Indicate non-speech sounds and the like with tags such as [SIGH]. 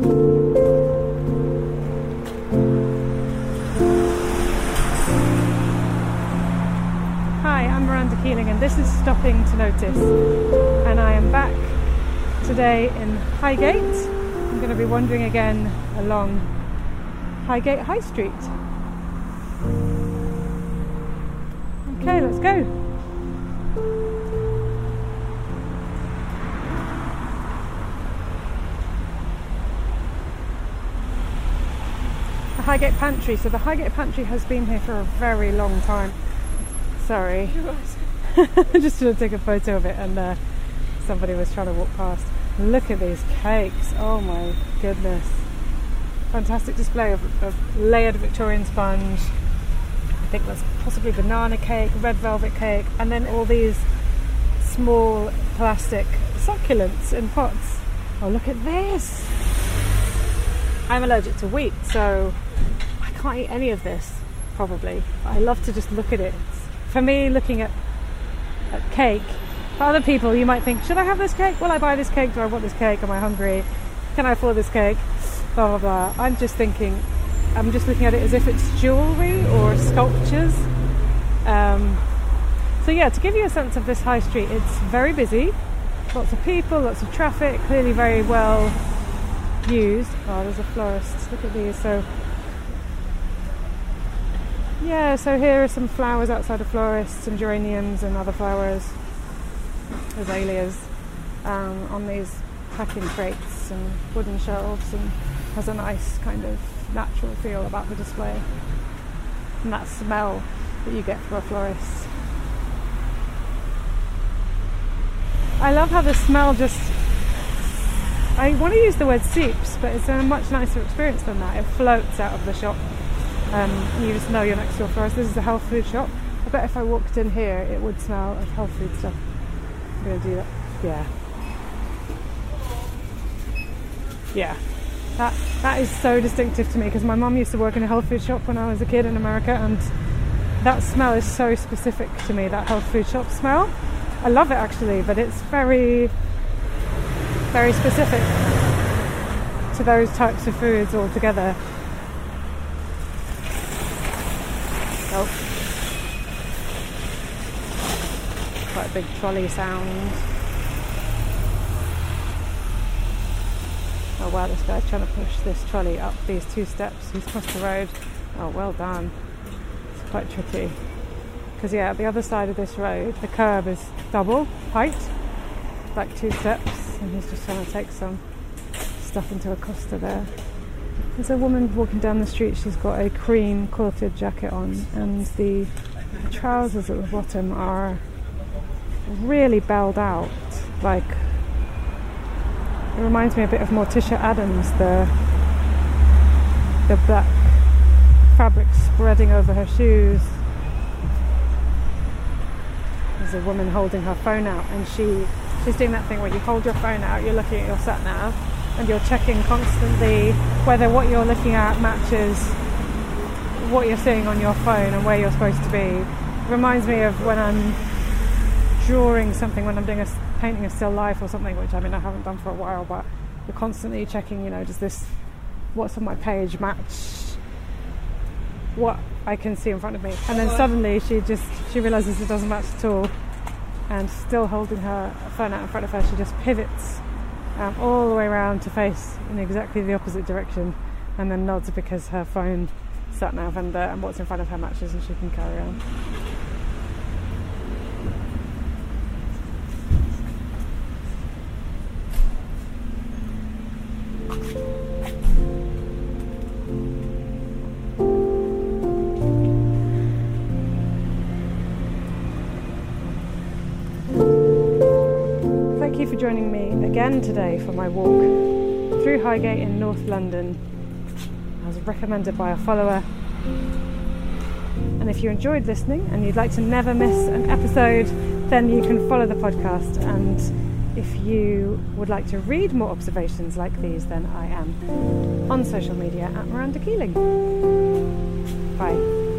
Hi, I'm Miranda Keeling, and this is Stopping to Notice. And I am back today in Highgate. I'm going to be wandering again along Highgate High Street. Okay, let's go. The Highgate Pantry. So the Highgate Pantry has been here for a very long time. Sorry. [LAUGHS] I just to take a photo of it and uh, somebody was trying to walk past. Look at these cakes. Oh my goodness. Fantastic display of, of layered Victorian sponge. I think that's possibly banana cake, red velvet cake, and then all these small plastic succulents in pots. Oh, look at this. I'm allergic to wheat, so I can't eat any of this, probably. But I love to just look at it. For me, looking at, at cake, for other people, you might think, should I have this cake? Will I buy this cake? Do I want this cake? Am I hungry? Can I afford this cake? Blah, blah, blah. I'm just thinking, I'm just looking at it as if it's jewellery or sculptures. Um, so, yeah, to give you a sense of this high street, it's very busy, lots of people, lots of traffic, clearly very well Oh, there's a florist. Look at these. So, yeah, so here are some flowers outside a florist, some geraniums and other flowers, azaleas, um, on these packing crates and wooden shelves, and has a nice kind of natural feel about the display. And that smell that you get from a florist. I love how the smell just I want to use the word seeps, but it's a much nicer experience than that. It floats out of the shop. Um, you just know you're next to a florist. This is a health food shop. I bet if I walked in here, it would smell of health food stuff. I'm going to do that. Yeah. Yeah. That, that is so distinctive to me because my mum used to work in a health food shop when I was a kid in America, and that smell is so specific to me, that health food shop smell. I love it actually, but it's very very specific to those types of foods altogether. Oh, quite a big trolley sound. Oh wow, this guy's trying to push this trolley up these two steps. He's crossed the road. Oh, well done. It's quite tricky. Because, yeah, the other side of this road, the curb is double height, like two steps and he's just trying to take some stuff into a Costa there. There's a woman walking down the street, she's got a cream quilted jacket on, and the trousers at the bottom are really belled out. Like, it reminds me a bit of Morticia Addams, the, the black fabric spreading over her shoes. There's a woman holding her phone out, and she she's doing that thing where you hold your phone out, you're looking at your sat nav, and you're checking constantly whether what you're looking at matches what you're seeing on your phone and where you're supposed to be. It reminds me of when I'm drawing something, when I'm doing a painting of still life or something, which I mean I haven't done for a while, but you're constantly checking, you know, does this what's on my page match what I can see in front of me? And then uh-huh. suddenly she just she realizes it doesn't match at all and still holding her phone out in front of her, she just pivots um, all the way around to face in exactly the opposite direction and then nods because her phone sat nav and, uh, and what's in front of her matches and she can carry on. For joining me again today for my walk through Highgate in North London. I was recommended by a follower. And if you enjoyed listening and you'd like to never miss an episode, then you can follow the podcast. And if you would like to read more observations like these, then I am on social media at Miranda Keeling. Bye.